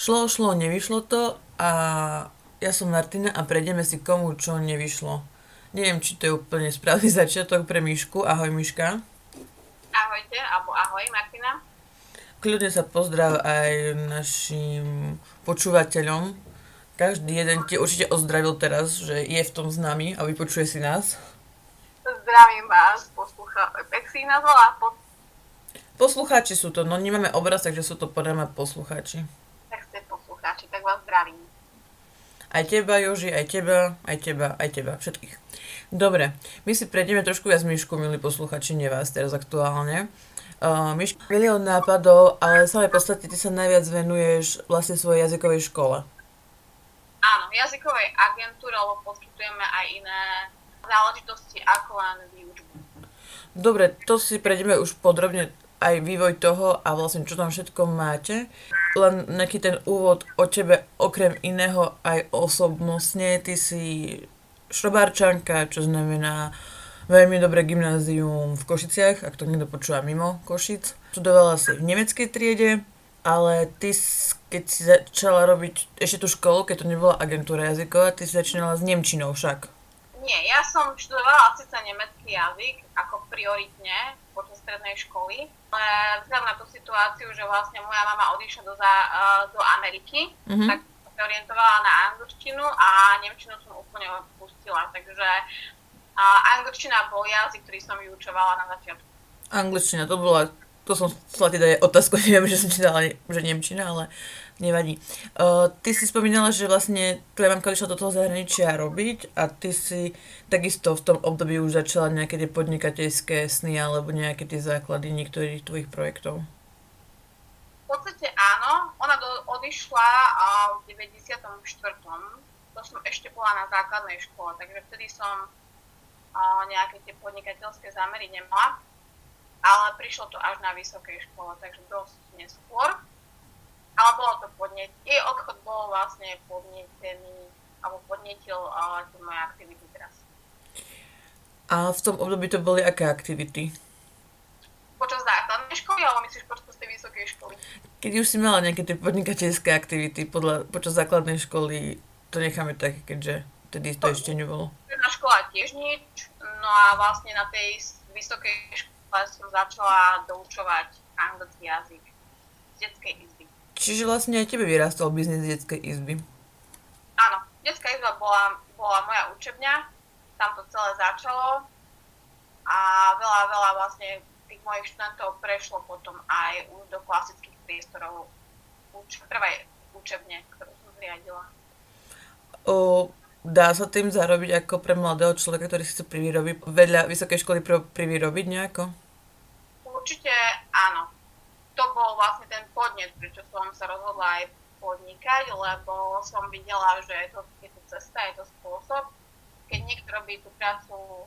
Šlo, šlo, nevyšlo to a ja som Martina a prejdeme si komu čo nevyšlo. Neviem, či to je úplne správny začiatok pre Myšku. Ahoj Myška. Ahojte, alebo ahoj Martina. Kľudne sa pozdrav aj našim počúvateľom. Každý jeden ti určite ozdravil teraz, že je v tom s nami a vypočuje si nás. Zdravím vás, poslucha... Jak si ich nazvala? Po... Poslucháči sú to, no nemáme obraz, takže sú to podľa poslucháči. Tak vás zdravím. Aj teba, Joži, aj teba, aj teba, aj teba, všetkých. Dobre, my si prejdeme trošku viac myšku, milí posluchači, nie vás teraz aktuálne. Uh, myška, milión nápadov, ale v samej podstate ty sa najviac venuješ vlastne svojej jazykovej škole. Áno, jazykovej agentúre, lebo poskytujeme aj iné záležitosti ako len výučbu. Dobre, to si prejdeme už podrobne aj vývoj toho a vlastne čo tam všetko máte. Len nejaký ten úvod o tebe okrem iného aj osobnostne. Ty si šrobárčanka, čo znamená veľmi dobré gymnázium v Košiciach, ak to niekto počúva mimo Košic. Študovala si v nemeckej triede, ale ty, keď si začala robiť ešte tú školu, keď to nebola agentúra jazyková, ty si začínala s Nemčinou však. Nie, ja som študovala síce nemecký jazyk ako prioritne, počas strednej školy. Ale vzhľadom na tú situáciu, že vlastne moja mama odišla do, za, uh, do Ameriky, mm-hmm. tak sa orientovala na angličtinu a nemčinu som úplne pustila. Takže uh, angličtina bol jazyk, ktorý som vyučovala na začiatku. Angličtina, to bola, to som chcela ti dať otázku, neviem, že som ti dala, že nemčina, ale nevadí. Uh, ty si spomínala, že vlastne tvoja mamka išla do toho zahraničia robiť a ty si takisto v tom období už začala nejaké tie podnikateľské sny alebo nejaké tie základy niektorých tvojich projektov. V podstate áno, ona do, odišla v 94. To som ešte bola na základnej škole, takže vtedy som uh, nejaké tie podnikateľské zámery nemala, ale prišlo to až na vysokej škole, takže dosť neskôr ale bolo to podnet, jej odchod bol vlastne podnetený, alebo podnetil uh, tie moje aktivity teraz. A v tom období to boli aké aktivity? Počas základnej školy, alebo myslíš počas tej vysokej školy? Keď už si mala nejaké tie podnikateľské aktivity podľa, počas základnej školy, to necháme tak, keďže vtedy to, to ešte nebolo. Na škola tiež nič, no a vlastne na tej vysokej škole som začala doučovať anglický jazyk z detskej izby. Čiže vlastne aj tebe vyrastol biznis detskej izby. Áno, detská izba bola, bola moja učebňa, tam to celé začalo a veľa, veľa vlastne tých mojich študentov prešlo potom aj už do klasických priestorov uč- prvej učebne, ktorú som zriadila. O, dá sa tým zarobiť ako pre mladého človeka, ktorý si chce privyrobiť, vedľa vysokej školy privyrobiť nejako? Určite áno to bol vlastne ten podnet, prečo som sa rozhodla aj podnikať, lebo som videla, že je to, je to cesta, je to spôsob. Keď niekto robí tú prácu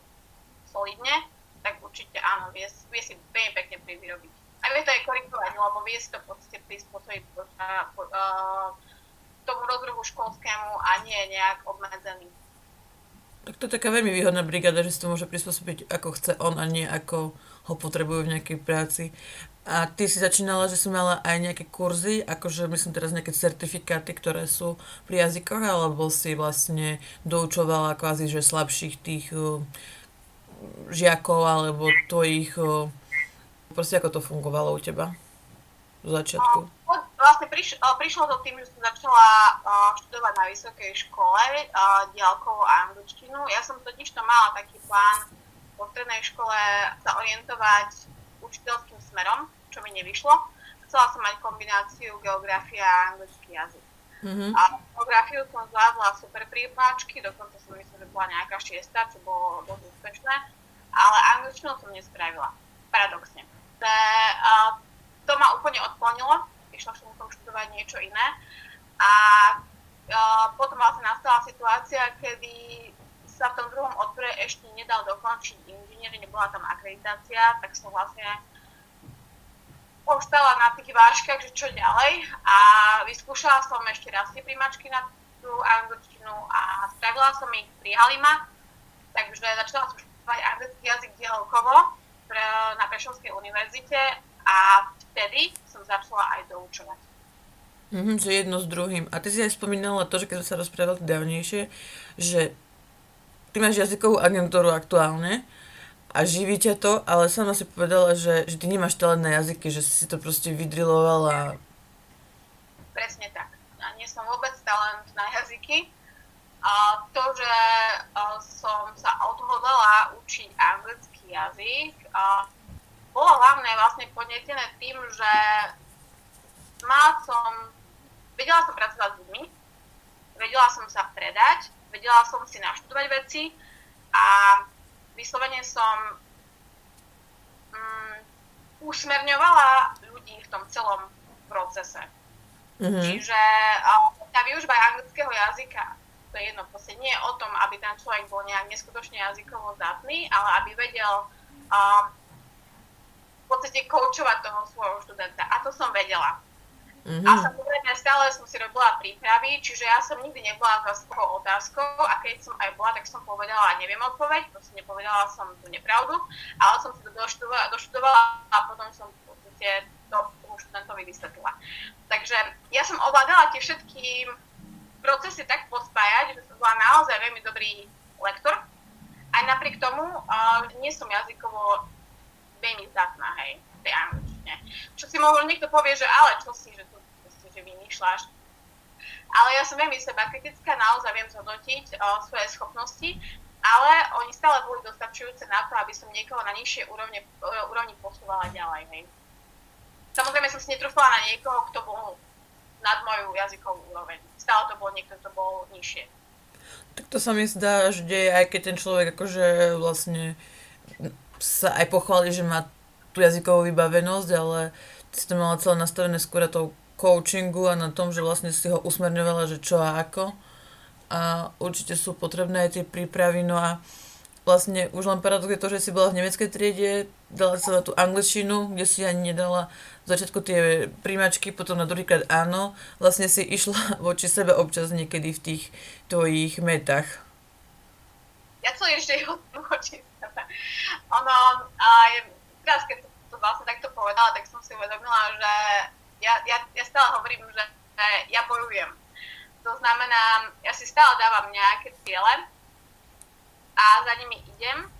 solidne, tak určite áno, vie, vie si veľmi pekne privyrobiť. A vie to aj korigovať, lebo vie si to v podstate prispôsobiť uh, tomu rozruhu školskému a nie nejak obmedzený. Tak to je taká veľmi výhodná brigáda, že si to môže prispôsobiť ako chce on a nie ako ho potrebujú v nejakej práci. A ty si začínala, že si mala aj nejaké kurzy, akože myslím teraz nejaké certifikáty, ktoré sú pri jazykoch, alebo si vlastne doučovala kvázi, že slabších tých uh, žiakov, alebo tvojich, uh, proste ako to fungovalo u teba v začiatku? Vlastne priš, prišlo to tým, že som začala študovať na vysokej škole diálkovú angličtinu. Ja som totiž to mala taký plán po strednej škole sa orientovať učiteľským smerom, čo mi nevyšlo. Chcela som mať kombináciu geografia a anglický jazyk. Mm-hmm. A geografiu som zvládla super príjmačky, dokonca som myslím, že bola nejaká šiesta, čo bolo dosť úspešné, ale angličtinu som nespravila, paradoxne. Te, uh, to ma úplne odklonilo, išla som študovať niečo iné a uh, potom vlastne nastala situácia, kedy sa v tom druhom odbore ešte nedal dokončiť inžinier, nebola tam akreditácia, tak som vlastne ostala na tých váškach, že čo ďalej a vyskúšala som ešte raz tie príjmačky na tú angličtinu a spravila som ich, prijali ma, takže začala som študovať anglický jazyk dielkovo na Prešovskej univerzite a vtedy som začala aj doučovať. Mm-hmm, že jedno s druhým. A ty si aj spomínala to, že keď sme sa rozprávali dávnejšie, že ty máš jazykovú agentúru aktuálne a živí ťa to, ale sama si povedala, že, že ty nemáš talent na jazyky, že si to proste vydrilovala. Presne tak. Ja nie som vôbec talent na jazyky. A to, že som sa odhodlala učiť anglický jazyk, a bolo hlavne vlastne podnetené tým, že mala som, vedela som pracovať s ľuďmi, vedela som sa predať, vedela som si naštudovať veci a vyslovene som um, usmerňovala ľudí v tom celom procese. Mm-hmm. Čiže tá výužba anglického jazyka, to je jedno, proste nie je o tom, aby ten človek bol nejak neskutočne jazykovo zdatný, ale aby vedel um, v podstate koučovať toho svojho študenta. A to som vedela. Mm-hmm. A samozrejme stále som si robila prípravy, čiže ja som nikdy nebola za svojou otázkou a keď som aj bola, tak som povedala, neviem odpoveď, proste nepovedala som tú nepravdu, ale som si to doštudovala, doštudovala a potom som v to už študentovi vysvetlila. Takže ja som ovládala tie všetky procesy tak pospájať, že som bola naozaj veľmi dobrý lektor. Aj napriek tomu uh, nie som jazykovo veľmi zdatná, hej, tej angličtine. Čo si mohol niekto povie, že ale čo si, že tu proste, že vymýšľaš. Ale ja som veľmi seba kritická, naozaj viem zhodnotiť uh, svoje schopnosti, ale oni stále boli dostačujúce na to, aby som niekoho na nižšie úrovne, úrovni posúvala ďalej, hej. Samozrejme som si netrúfala na niekoho, kto bol nad moju jazykovú úroveň. Stále to bol niekto, kto bol nižšie. Tak to sa mi zdá, že aj keď ten človek akože vlastne sa aj pochváli, že má tú jazykovú vybavenosť, ale si to mala celé nastavené skôr tou coachingu a na tom, že vlastne si ho usmerňovala, že čo a ako. A určite sú potrebné aj tie prípravy. No a vlastne už len paradox je to, že si bola v nemeckej triede, dala sa na tú angličtinu, kde si ani nedala v začiatku tie príjmačky, potom na druhýkrát áno. Vlastne si išla voči sebe občas niekedy v tých tvojich metách. Ja celý život voči ono, aj teraz keď to, vlastne takto povedala, tak som si uvedomila, že ja, ja, ja stále hovorím, že, ja bojujem. To znamená, ja si stále dávam nejaké ciele a za nimi idem,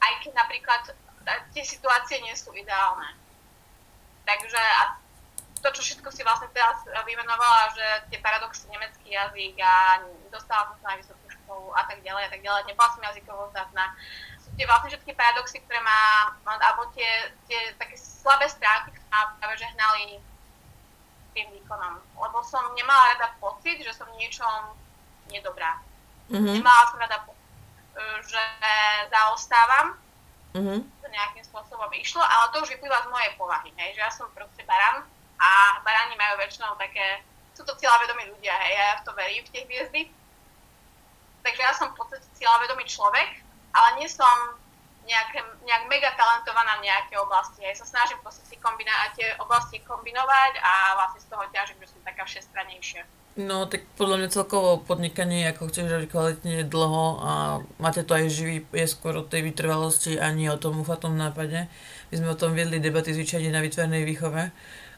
aj keď napríklad tie situácie nie sú ideálne. Takže a to, čo všetko si vlastne teraz vymenovala, že tie paradoxy nemecký jazyk a dostala som sa na vysokú školu a tak ďalej a tak ďalej, nebola som jazykovo zdatná tie vlastne všetky paradoxy, ktoré má, alebo tie, tie také slabé stránky, ktoré má práve že hnali tým výkonom. Lebo som nemala rada pocit, že som niečom nedobrá. Mm-hmm. Nemala som rada pocit, že zaostávam. Mm-hmm. To nejakým spôsobom išlo, ale to už vyplýva z mojej povahy, hej, že ja som proste baran a barani majú väčšinou také, sú to cieľavedomí ľudia, hej, ja v to verím, v tie hviezdy. Takže ja som v podstate cieľavedomý človek ale nie som nejaké, nejak mega talentovaná v nejakej oblasti. Ja sa snažím proste si kombinovať, tie oblasti kombinovať a vlastne z toho ťažím, že som taká všestranejšia. No, tak podľa mňa celkovo podnikanie, ako chceš robiť kvalitne dlho a máte to aj živý, je skôr o tej vytrvalosti a nie o tom ufatom nápade. My sme o tom viedli debaty zvyčajne na vytvornej výchove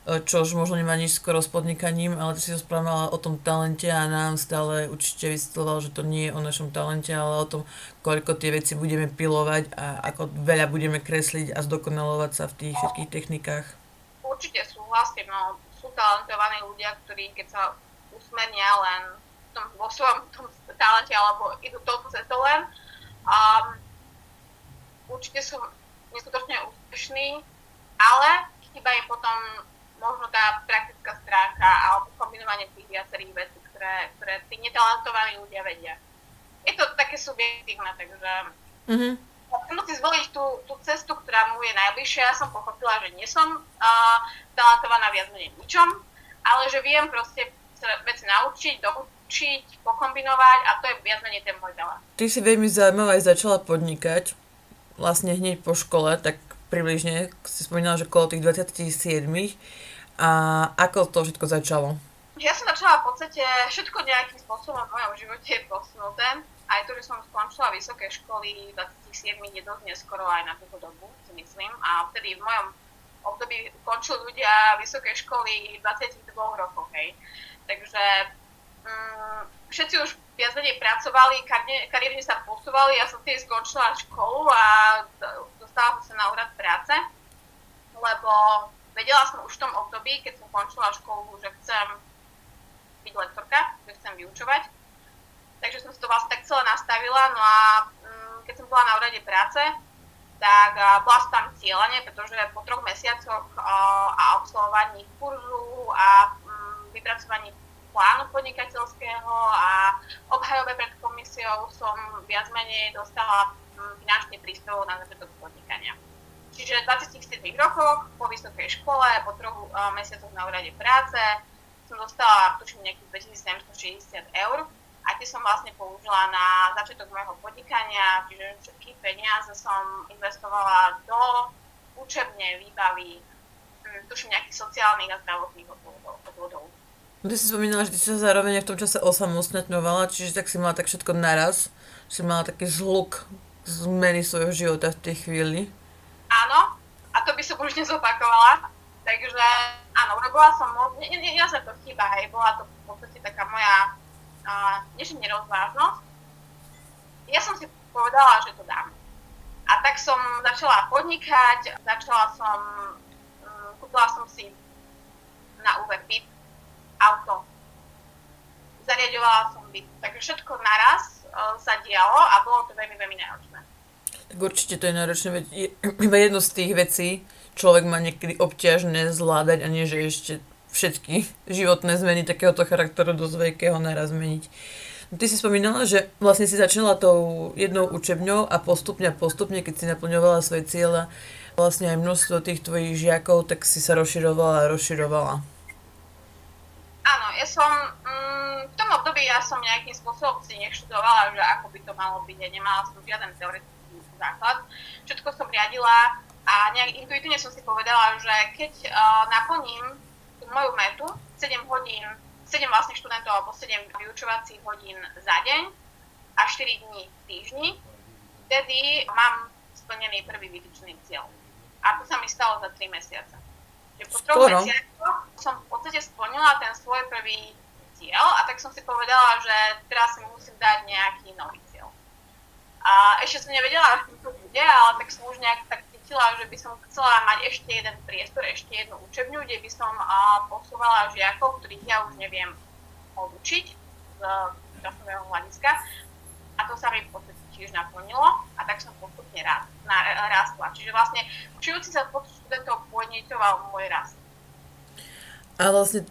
E, čo už možno nemá nič skoro s podnikaním, ale ty si rozprávala o tom talente a nám stále určite vysvetloval, že to nie je o našom talente, ale o tom, koľko tie veci budeme pilovať a ako veľa budeme kresliť a zdokonalovať sa v tých všetkých technikách. Určite súhlasím, no sú talentovaní ľudia, ktorí keď sa usmernia len v tom, vo svojom tom talente alebo idú touto cestou len, um, určite sú neskutočne úspešní, ale chýba im potom možno tá praktická stránka alebo kombinovanie tých viacerých vecí, ktoré, ktoré tí netalentovaní ľudia vedia. Je to také subjektívne, takže mm-hmm. musí zvoliť tú, tú cestu, ktorá mu je najbližšia. Ja som pochopila, že nie som uh, talentovaná viac menej ničom, ale že viem proste veci naučiť, doučiť, pokombinovať a to je viac menej ten môj talent. Ty si veľmi zaujímavá aj začala podnikať vlastne hneď po škole, tak približne si spomínala, že okolo tých 27 a ako to všetko začalo? Ja som začala v podstate všetko nejakým spôsobom v mojom živote posunuté. Aj to, že som skončila vysoké školy 27 je dosť neskoro aj na túto dobu, si myslím. A vtedy v mojom období končili ľudia vysoké školy 22 rokov, hej. Takže um, všetci už viac menej pracovali, kariérne sa posúvali, ja som tiež skončila školu a dostala som sa na úrad práce, lebo vedela som už v tom období, keď som končila školu, že chcem byť lektorka, že chcem vyučovať. Takže som si to vlastne tak celé nastavila, no a um, keď som bola na úrade práce, tak bola som tam cieľane, pretože po troch mesiacoch a absolvovaní kurzu a mm, vypracovaní plánu podnikateľského a obhajobe pred komisiou som viac menej dostala finančný príspevok na začiatok podnikania. Čiže v 27 rokoch po vysokej škole, po troch mesiacoch na úrade práce som dostala, tuším, nejakých 2760 eur a tie som vlastne použila na začiatok môjho podnikania, čiže všetky peniaze som investovala do učebne výbavy, hm, tuším nejakých sociálnych a zdravotných odvodov. No ty si spomínala, že ty sa zároveň v tom čase osamostatňovala, čiže tak si mala tak všetko naraz, si mala taký zhluk zmeny svojho života v tej chvíli. Áno, a to by som už nezopakovala, takže áno, robila som moc, ja, ja to chýba, hej, bola to v podstate taká moja než nerozvážnosť, ja som si povedala, že to dám. A tak som začala podnikať, začala som, um, kúpila som si na Uber byt, auto, zariadovala som byt, takže všetko naraz uh, sa dialo a bolo to veľmi, veľmi náročné. Tak určite to je náročné, veď iba jedno z tých vecí človek má niekedy obťažné zvládať a nie, že ešte všetky životné zmeny takéhoto charakteru dosť veľkého naraz zmeniť. No, ty si spomínala, že vlastne si začala tou jednou učebňou a postupne postupne, keď si naplňovala svoje cieľa, vlastne aj množstvo tých tvojich žiakov, tak si sa rozširovala a rozširovala. Áno, ja som mm, v tom období ja som nejakým spôsobom si neštudovala, že ako by to malo byť. Ja nemala som žiaden teoretický základ. Všetko som riadila a nejak intuitívne som si povedala, že keď uh, naplním moju metu, 7 hodín, 7 vlastne študentov alebo 7 vyučovacích hodín za deň a 4 dní v týždni, vtedy mám splnený prvý vytýčený cieľ. A to sa mi stalo za 3 mesiace. Po troch mesiacoch som v podstate splnila ten svoj prvý cieľ a tak som si povedala, že teraz si musím dať nejaký nový cieľ. A ešte som nevedela, ako to bude, ale tak som už nejak tak cítila, že by som chcela mať ešte jeden priestor, ešte jednu učebňu, kde by som posúvala žiakov, ktorých ja už neviem odučiť z časového hľadiska. A to sa mi v podstate tiež naplnilo a tak som postupne rastla. Čiže vlastne učujúci sa počet študentov podnetoval môj rast. A vlastne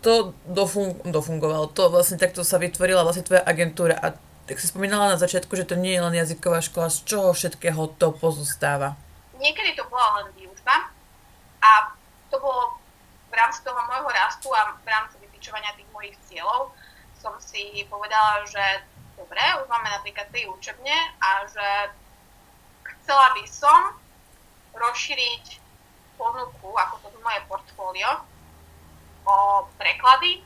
to dofung- dofungovalo, to vlastne takto sa vytvorila vlastne tvoja agentúra a tak si spomínala na začiatku, že to nie je len jazyková škola, z čoho všetkého to pozostáva? niekedy to bola len výučba a to bolo v rámci toho môjho rastu a v rámci vypičovania tých mojich cieľov som si povedala, že dobre, už máme napríklad tri učebne a že chcela by som rozšíriť ponuku, ako to moje portfólio, o preklady.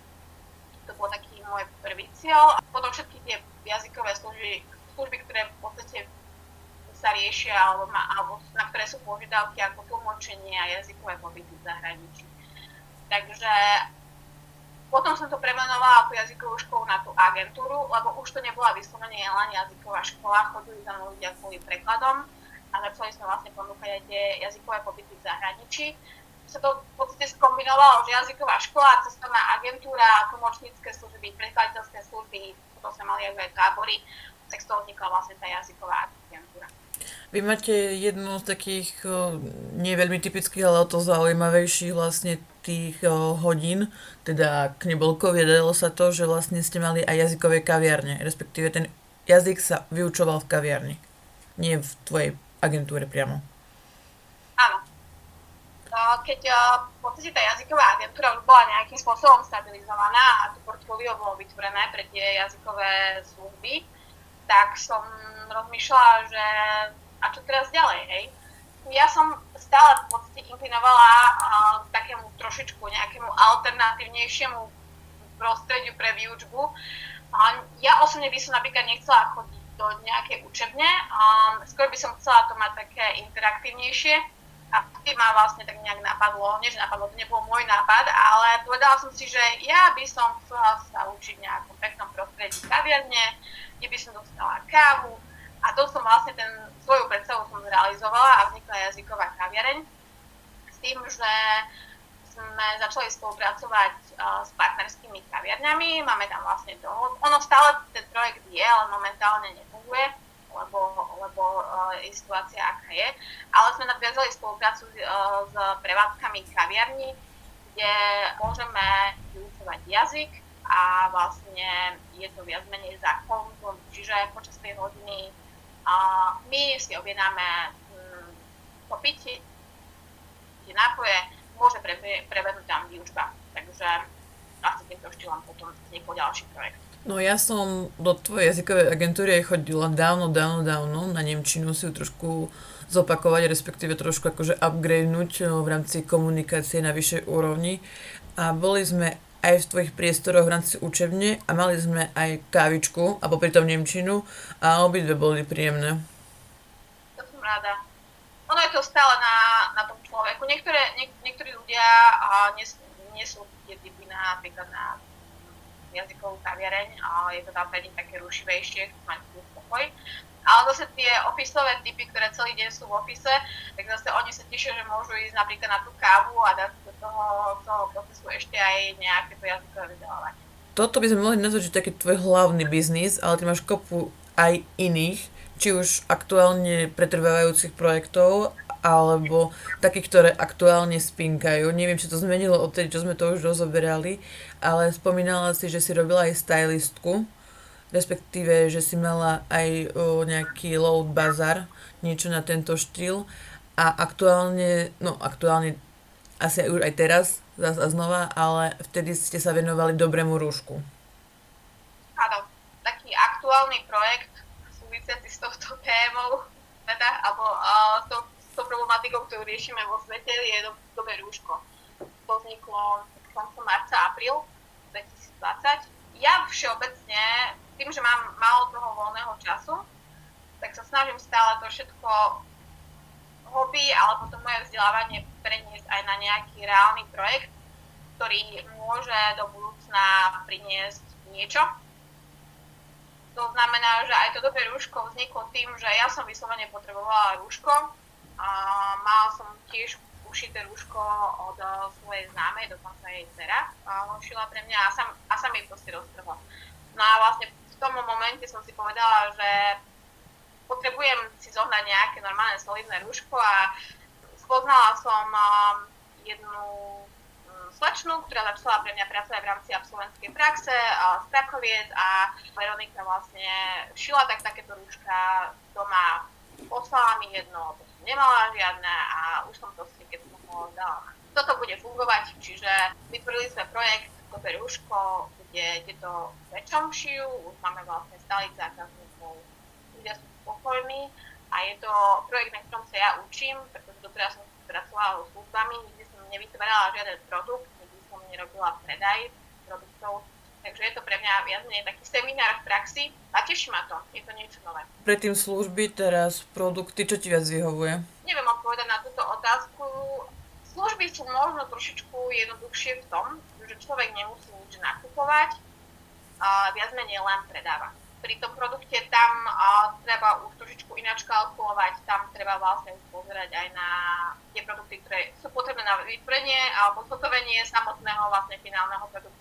To bol taký môj prvý cieľ. A potom všetky tie jazykové služby, služby ktoré v podstate sa riešia alebo, ma, alebo na ktoré sú požiadavky ako tlmočenie a jazykové pobyty v zahraničí. Takže potom som to premenovala tú jazykovú školu na tú agentúru, lebo už to nebola vyslovene len jazyková škola, chodili tam ľudia kvôli prekladom a začali sme vlastne ponúkať aj tie jazykové pobyty v zahraničí. Sa to v podstate skombinovalo, že jazyková škola, cestovná agentúra, tlmočnícke služby, prekladateľské služby, potom sme mali aj tábory, tak z toho vznikla vlastne tá jazyková agentúra. Vy máte jednu z takých nie veľmi typických, ale o to zaujímavejších vlastne tých hodín, teda knebolkov, jedalo sa to, že vlastne ste mali aj jazykové kaviarne, respektíve ten jazyk sa vyučoval v kaviarni, nie v tvojej agentúre priamo. Áno. Keď v podstate tá jazyková agentúra už bola nejakým spôsobom stabilizovaná a to portfólio bolo vytvorené pre tie jazykové služby, tak som rozmýšľala, že a čo teraz ďalej, hej. Ja som stále v podstate inklinovala k takému trošičku nejakému alternatívnejšiemu prostrediu pre výučbu. A ja osobne by som napríklad nechcela chodiť do nejakej učebne, a skôr by som chcela to mať také interaktívnejšie, A vtedy ma vlastne tak nejak napadlo, nie že napadlo, to nebol môj nápad, ale povedala som si, že ja by som chcela sa učiť v nejakom peknom prostredí kaviarne, kde by som dostala kávu a to som vlastne ten svoju predstavu som zrealizovala a vznikla jazyková kaviareň s tým, že sme začali spolupracovať uh, s partnerskými kaviarňami, máme tam vlastne dohod. Ono stále ten projekt je, ale momentálne nefunguje lebo, lebo uh, je situácia aká je. Ale sme nadviazali spoluprácu uh, s prevádzkami kaviarní, kde môžeme vyučovať jazyk a vlastne je to viac menej za konzum, čiže počas tej hodiny uh, my si objednáme um, to pitie, tie nápoje, môže prebehnúť tam výučba. Takže asi týmto štýlom potom vznikol ďalší projekt. No ja som do tvojej jazykovej agentúry chodila dávno, dávno, dávno. Na Nemčinu si ju trošku zopakovať, respektíve trošku akože upgradenúť no, v rámci komunikácie na vyššej úrovni. A boli sme aj v tvojich priestoroch v rámci učebne a mali sme aj kávičku a popri tom Nemčinu a obidve boli príjemné. To som rada. Ono je to stále na, na tom človeku. Niektoré, niek- niektorí ľudia a nie, nie sú tie typy na, napríklad na jazykovú kaviareň, ale je to tam pre nich také rušivejšie, chcú mať pokoj. Ale zase tie ofisové typy, ktoré celý deň sú v ofise, tak zase oni sa tešia, že môžu ísť napríklad na tú kávu a dať do toho, toho procesu ešte aj nejaké to jazykové. Toto by sme mohli nazvať, že taký tvoj hlavný biznis, ale ty máš kopu aj iných, či už aktuálne pretrvávajúcich projektov, alebo takých, ktoré aktuálne spinkajú. Neviem, či to zmenilo od tej, čo sme to už rozoberali, ale spomínala si, že si robila aj stylistku, respektíve, že si mala aj o, nejaký load bazar, niečo na tento štýl a aktuálne, no aktuálne asi už aj teraz, zase a znova, ale vtedy ste sa venovali dobrému rúšku. Áno, taký aktuálny projekt súvisiaci s touto témou, teda, alebo uh, tou problematikou, ktorú riešime vo svete, je do, dobe rúško. To vzniklo koncom marca, apríl 2020. Ja všeobecne, tým, že mám málo toho voľného času, tak sa snažím stále to všetko hobby alebo to moje vzdelávanie preniesť aj na nejaký reálny projekt, ktorý môže do budúcna priniesť niečo. To znamená, že aj to dobré rúško vzniklo tým, že ja som vyslovene potrebovala rúško, a mala som tiež ušité rúško od uh, svojej známej, dokonca jej dcera uh, šila pre mňa a sa, a sa mi proste roztrhla. No a vlastne tom momente som si povedala, že potrebujem si zohnať nejaké normálne solidné rúško a spoznala som um, jednu um, slečnu, ktorá začala pre mňa pracovať v rámci absolventskej praxe z Prakoviec a Veronika vlastne šila tak takéto rúška doma poslala mi jedno, nemala žiadne a už som proste, keď som ho dala. Toto bude fungovať, čiže vytvorili sme projekt Kope rúško, kde tieto väčšom šijú, už máme vlastne stálych zákazníkov, ľudia sú spokojní a je to projekt, na ktorom sa ja učím, pretože doteraz som pracovala so službami, nikdy som nevytvárala žiaden produkt, nikdy som nerobila predaj produktov, Takže je to pre mňa viac menej taký seminár v praxi a teší ma to, je to niečo nové. Predtým služby, teraz produkty, čo ti viac vyhovuje? Neviem odpovedať na túto otázku. Služby sú možno trošičku jednoduchšie v tom, že človek nemusí nič nakupovať, viac menej len predáva. Pri tom produkte tam treba už trošičku ináč kalkulovať, tam treba vlastne pozerať aj na tie produkty, ktoré sú potrebné na vytvorenie alebo zotovenie samotného vlastne finálneho produktu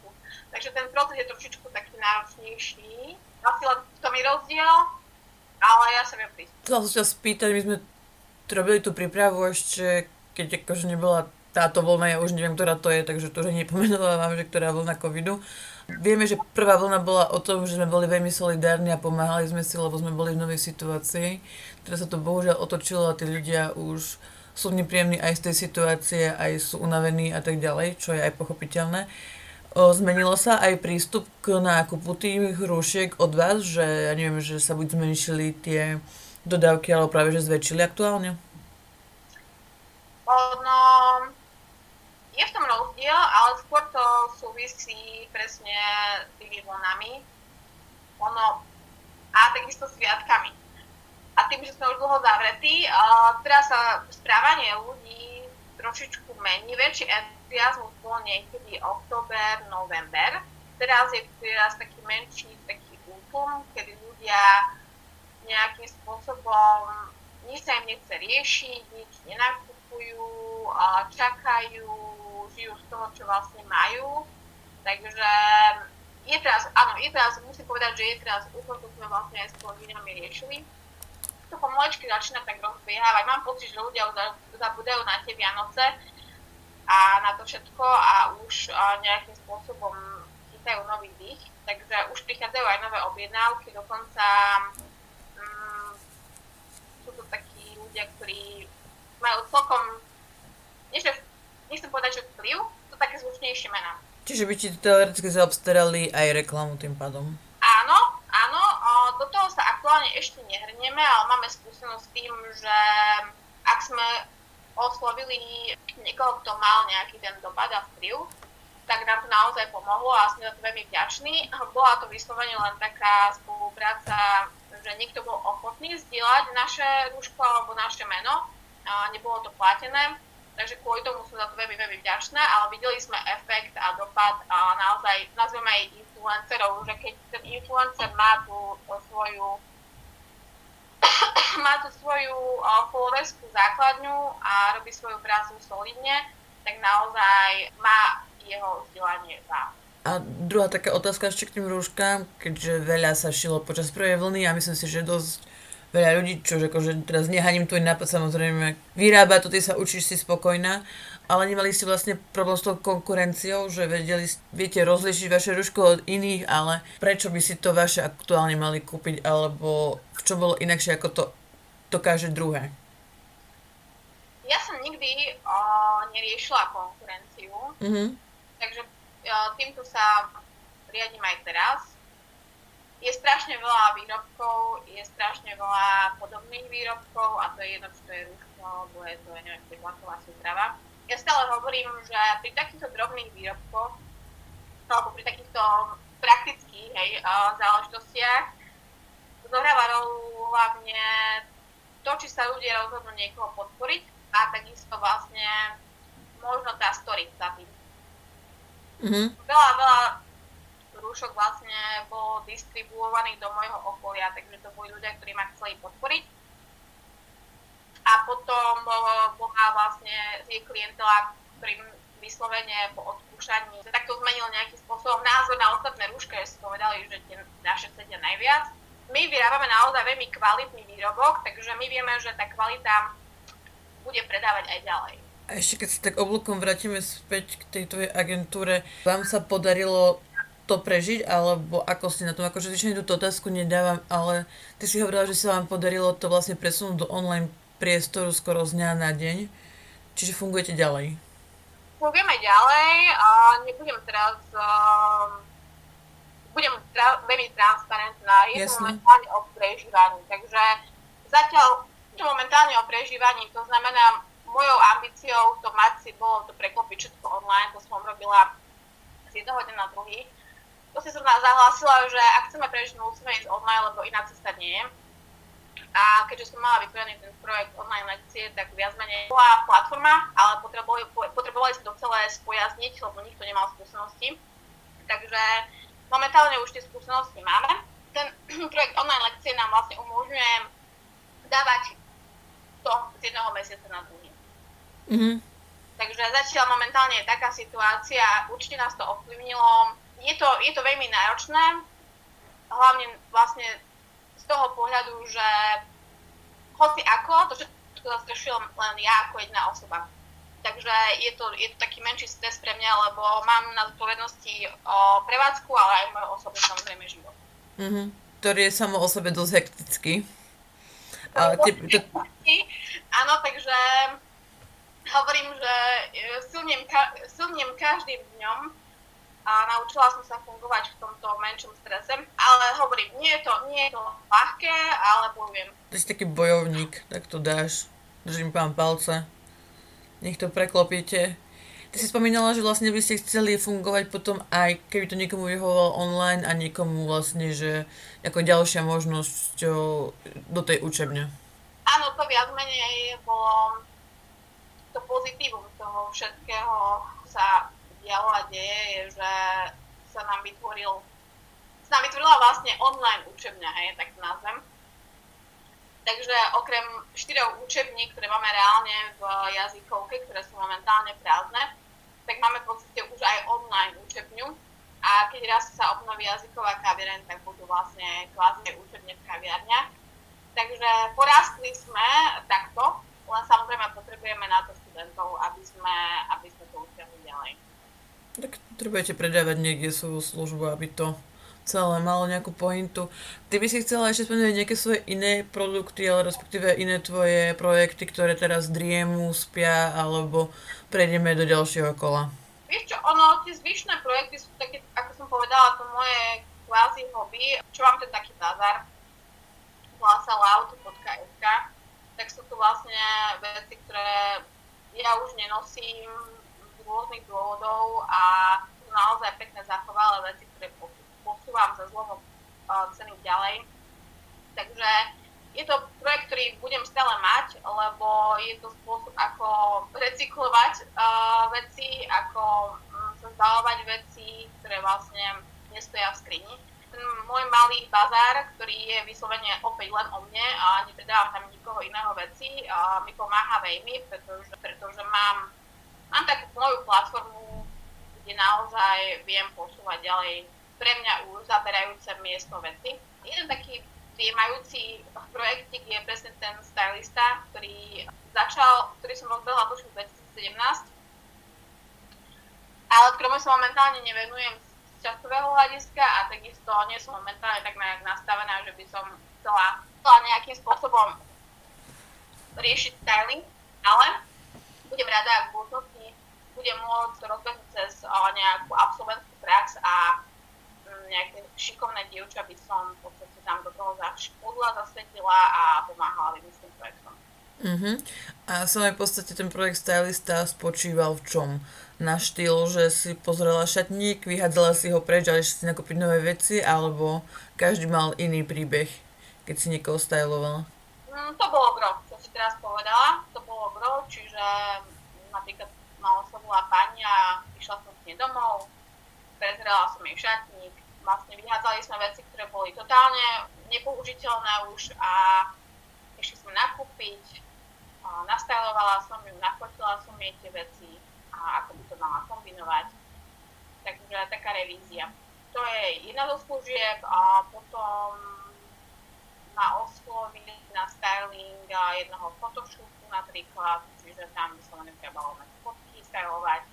Takže ten proces je trošičku taký náročnejší. Asi len v tom je rozdiel, ale ja sa viem prísť. Chcela som sa spýtať, my sme robili tú prípravu ešte, keď akože nebola táto vlna, ja už neviem, ktorá to je, takže to už nepomenovávam, že ktorá vlna covidu. Vieme, že prvá vlna bola o tom, že sme boli veľmi solidárni a pomáhali sme si, lebo sme boli v novej situácii. Teraz sa to bohužiaľ otočilo a tí ľudia už sú nepríjemní aj z tej situácie, aj sú unavení a tak ďalej, čo je aj pochopiteľné. Zmenilo sa aj prístup k nákupu tých hrušiek od vás, že ja neviem, že sa buď zmenšili tie dodávky, alebo práve že zväčšili aktuálne? Je v tom rozdiel, ale skôr to súvisí presne s tými vlnami. Ono, a takisto sviatkami. a tým, že sme už dlho zavretí, uh, teraz sa správanie ľudí trošičku mení. Väčší entuziasmus bol niekedy október, november. Teraz je teraz taký menší taký útlum, kedy ľudia nejakým spôsobom nič sa im nechce riešiť, nič nenakupujú, čakajú, žijú z toho, čo vlastne majú. Takže je teraz, áno, je teraz, musím povedať, že je teraz úplne, to sme vlastne aj s kolegyňami riešili, to pomalečky začína tak rozbiehávať. Mám pocit, že ľudia zabudajú na tie Vianoce a na to všetko a už nejakým spôsobom chytajú nový dých. Takže už prichádzajú aj nové objednávky, dokonca mm, sú to takí ľudia, ktorí majú celkom, nechcem, nechcem povedať, že vplyv, to také zvučnejšie mená. Čiže by ti teoreticky zaobstarali aj reklamu tým pádom? Áno, áno, do toho sa aktuálne ešte nehrnieme, ale máme skúsenosť s tým, že ak sme oslovili niekoho, kto mal nejaký ten dopad a vplyv, tak nám to naozaj pomohlo a sme za to veľmi vďační. Bola to vyslovene len taká spolupráca, že niekto bol ochotný zdieľať naše rúško alebo naše meno, nebolo to platené, takže kvôli tomu som za to veľmi, veľmi vďačná, ale videli sme efekt a dopad a naozaj nazveme aj influencerov, že keď ten influencer má tú svoju má tú svoju followerskú základňu a robí svoju prácu solidne, tak naozaj má jeho vzdelanie za. A druhá taká otázka ešte k tým rúškám, keďže veľa sa šilo počas prvej vlny a myslím si, že dosť veľa ľudí, čo akože teraz nehaním tvoj nápad, samozrejme vyrába to, ty sa učíš si spokojná, ale nemali ste vlastne problém s tou konkurenciou, že vedeli, viete rozlišiť vaše ruško od iných, ale prečo by si to vaše aktuálne mali kúpiť, alebo v čom bolo inakšie, ako to dokáže druhé? Ja som nikdy o, neriešila konkurenciu, mm-hmm. takže o, týmto sa riadím aj teraz. Je strašne veľa výrobkov, je strašne veľa podobných výrobkov a to je jedno, či to je ruško, alebo je to, neviem, tlaková súprava ja stále hovorím, že pri takýchto drobných výrobkoch alebo pri takýchto praktických hej, záležitostiach zohráva rolu hlavne to, či sa ľudia rozhodnú niekoho podporiť a takisto vlastne možno tá story za tým. Mm-hmm. Veľa, veľa rúšok vlastne bolo distribuovaných do môjho okolia, takže to boli ľudia, ktorí ma chceli podporiť a potom bola vlastne je klientela, ktorým vyslovene po odskúšaní takto zmenil nejakým spôsobom názor na ostatné rúška, že si povedali, že tie naše sedia najviac. My vyrábame naozaj veľmi kvalitný výrobok, takže my vieme, že tá kvalita bude predávať aj ďalej. A ešte keď sa tak oblúkom vrátime späť k tej tvojej agentúre, vám sa podarilo to prežiť, alebo ako ste na tom, akože zvyčajne túto otázku nedávam, ale ty si hovorila, že sa vám podarilo to vlastne presunúť do online priestoru skoro z dňa na deň. Čiže fungujete ďalej? Fungujeme ďalej a nebudem teraz... Uh, budem tra- veľmi transparentná. Je to momentálne o prežívaní. Takže zatiaľ to momentálne o prežívaní, to znamená, mojou ambíciou to mať si bolo to preklopiť všetko online, to som robila z jedného dňa na druhý. Si som zahlásila, že ak chceme prežiť, musíme ísť online, lebo iná cesta nie je a keďže som mala vytvorený ten projekt online lekcie, tak viac menej bola platforma, ale potrebovali, potrebovali sme to celé spojazniť, lebo nikto nemal skúsenosti. Takže momentálne už tie skúsenosti máme. Ten projekt online lekcie nám vlastne umožňuje dávať to z jedného mesiaca na druhý. Mm-hmm. Takže zatiaľ momentálne je taká situácia, určite nás to ovplyvnilo. Je to, je to veľmi náročné, hlavne vlastne toho pohľadu, že hoci ako, to všetko zastrešujem len ja ako jedna osoba. Takže je to, je to taký menší stres pre mňa, lebo mám na zodpovednosti o prevádzku, ale aj môj osobný samozrejme život. Mm-hmm. Ktorý je samo o sebe dosť hektický. Ale te, te... Áno, takže hovorím, že silnem, ka- silnem každým dňom a naučila som sa fungovať v tomto menšom strese. Ale hovorím, nie je to, nie je to ľahké, ale poviem. Ty si taký bojovník, tak to dáš. Držím pán palce. Nech to preklopíte. Ty si spomínala, že vlastne by ste chceli fungovať potom aj keby to niekomu vyhovovalo online a niekomu vlastne, že ako ďalšia možnosť do tej učebne. Áno, to viac menej bolo to pozitívum toho všetkého sa dialo a deje, je, že sa nám vytvoril sa nám vytvorila vlastne online učebňa, hej, tak to nazvem. Takže okrem štyroch učební, ktoré máme reálne v jazykovke, ktoré sú momentálne prázdne, tak máme v podstate už aj online učebňu. A keď raz sa obnoví jazyková kaviareň, tak budú vlastne kvázi učebne v kaviarniach. Takže porastli sme takto, len samozrejme potrebujeme na to študentov, aby sme, aby sme to utiahli ďalej. Tak potrebujete predávať niekde svoju službu, aby to celé malo nejakú pointu. Ty by si chcela ešte spomenúť nejaké svoje iné produkty, ale respektíve iné tvoje projekty, ktoré teraz driemu, spia, alebo prejdeme do ďalšieho kola? Vieš čo, ono, tie zvyšné projekty sú také, ako som povedala, to moje kvázi hobby. Čo mám ten taký bazar, volá sa lauto.sk, tak sú to vlastne veci, ktoré ja už nenosím rôznych dôvodov a sú naozaj pekne zachovalé veci, ktoré posúvam za zlomom ceny ďalej. Takže je to projekt, ktorý budem stále mať, lebo je to spôsob, ako recyklovať uh, veci, ako um, sa zbavovať veci, ktoré vlastne nestoja v skrini. Ten môj malý bazár, ktorý je vyslovene opäť len o mne a nepredávam tam nikoho iného veci, uh, mi pomáha veľmi, pretože, pretože mám, mám takú moju platformu, kde naozaj viem posúvať ďalej pre mňa už zaberajúce miesto veci. Jeden taký priemajúci projektik je presne ten stylista, ktorý začal, ktorý som rozbehla v 2017, ale ktorému sa momentálne nevenujem z časového hľadiska a takisto nie som momentálne tak nastavená, že by som chcela, chcela nejakým spôsobom riešiť styling, ale budem rada, ak v budem môcť rozbehnúť cez nejakú absolventskú prax a nejaké šikovné dievča by som v podstate tam do toho zaškodla, zasvetila a pomáhala im s tým projektom. Uh-huh. A samé v podstate ten projekt stylista spočíval v čom? Na štýl, že si pozrela šatník, vyhádzala si ho preč a ešte si nakúpiť nové veci, alebo každý mal iný príbeh, keď si niekoho stylovala? Mm, to bolo gro, čo si teraz povedala. To bolo gro, čiže napríklad oslovila pani a išla som s nej domov, prezrela som jej šatník, vlastne vyhádzali sme veci, ktoré boli totálne nepoužiteľné už a išli sme nakúpiť, nastajlovala som ju, nafotila som jej tie veci a ako by to mala kombinovať. Takže taká revízia. To je jedna zo služieb a potom ma oslovili na styling jednoho photoshootu napríklad, čiže tam by som trebalo mať stylovať.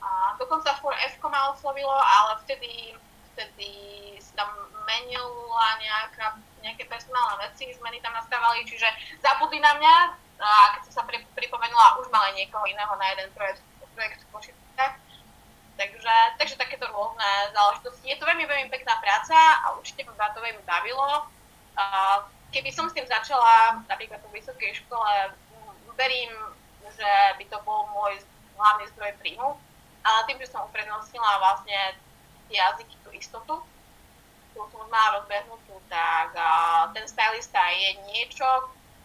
A dokonca For F ma oslovilo, ale vtedy vtedy sa tam menila nejaká, nejaké personálne veci, zmeny tam nastávali, čiže zabudli na mňa a keď som sa pri, pripomenula, už mali niekoho iného na jeden projekt, projekt v Košice. Takže, takže takéto rôzne záležitosti. Je to veľmi, veľmi pekná práca a určite ma to veľmi bavilo. Keby som s tým začala napríklad po vysokej škole, verím, že by to bol môj hlavný zdroj príjmu, ale tým, že som uprednostnila vlastne jazyky tú istotu, ktorú som má rozbehnutú, tak uh, ten stylista je niečo,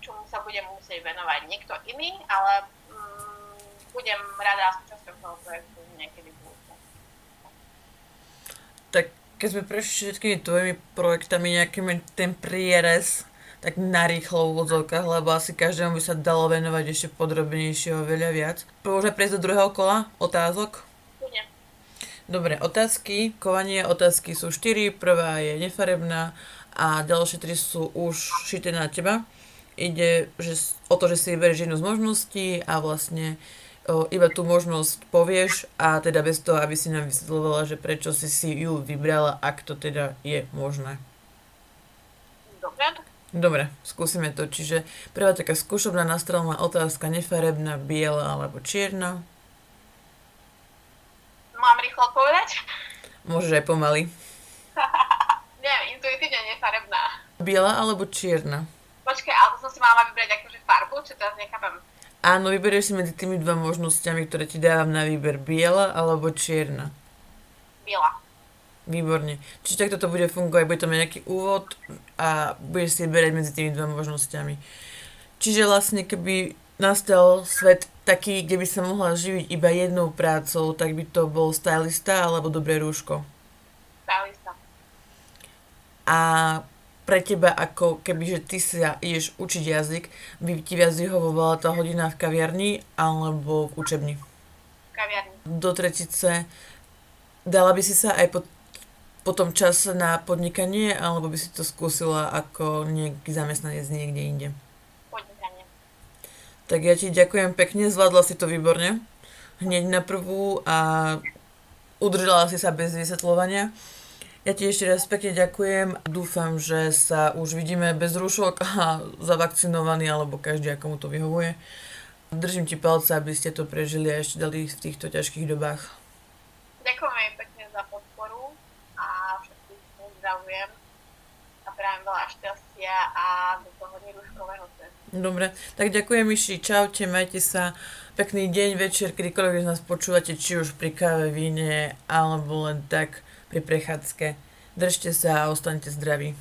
čomu sa budem musieť venovať niekto iný, ale um, budem rada súčasťou toho projektu niekedy v Tak keď sme prešli všetkými tvojimi projektami, nejakými ten prierez, tak narýchlo v úvodzovkách, lebo asi každému by sa dalo venovať ešte podrobnejšie oveľa viac. Môžeme prejsť do druhého kola otázok? Dobre, otázky, kovanie otázky sú 4, prvá je nefarebná a ďalšie 3 sú už šité na teba. Ide že, o to, že si vyberieš jednu z možností a vlastne o, iba tú možnosť povieš a teda bez toho, aby si nám vysvetlovala, že prečo si si ju vybrala, ak to teda je možné. Dobre. Skúsime to. Čiže prvá taká skúšobná nastrelná otázka, nefarebná, biela alebo čierna. Mám rýchlo odpovedať? Môžeš aj pomaly. Neviem, intuitívne nefarebná. Biela alebo čierna? Počkaj, ale to som si mala vybrať akože farbu, či teraz nechápem. Áno, vyberieš si medzi tými dva možnosťami, ktoré ti dávam na výber, biela alebo čierna. Biela. Výborne. Čiže takto to bude fungovať, bude to mať nejaký úvod a budeš si vyberať medzi tými dvoma možnosťami. Čiže vlastne keby nastal svet taký, kde by sa mohla živiť iba jednou prácou, tak by to bol stylista alebo dobré rúško. Stylista. A pre teba, ako keby, že ty sa ideš učiť jazyk, by ti viac vyhovovala tá hodina v kaviarni alebo v učebni? Kaviarni. Do tretice dala by si sa aj po, po tom čase na podnikanie, alebo by si to skúsila ako nejaký zamestnanec niekde inde? Podnikanie. Tak ja ti ďakujem pekne, zvládla si to výborne. Hneď na prvú a udržala si sa bez vysvetľovania. Ja ti ešte raz pekne ďakujem. Dúfam, že sa už vidíme bez rúšok a zavakcinovaní, alebo každý, ako mu to vyhovuje. Držím ti palce, aby ste to prežili a ešte dali v týchto ťažkých dobách. Ďakujem pekne za podporu pozdravujem a prajem veľa šťastia a do toho nerúškového cestu. Dobre, tak ďakujem Myši, čaute, majte sa, pekný deň, večer, kedykoľvek nás počúvate, či už pri káve, víne, alebo len tak pri prechádzke. Držte sa a ostaňte zdraví.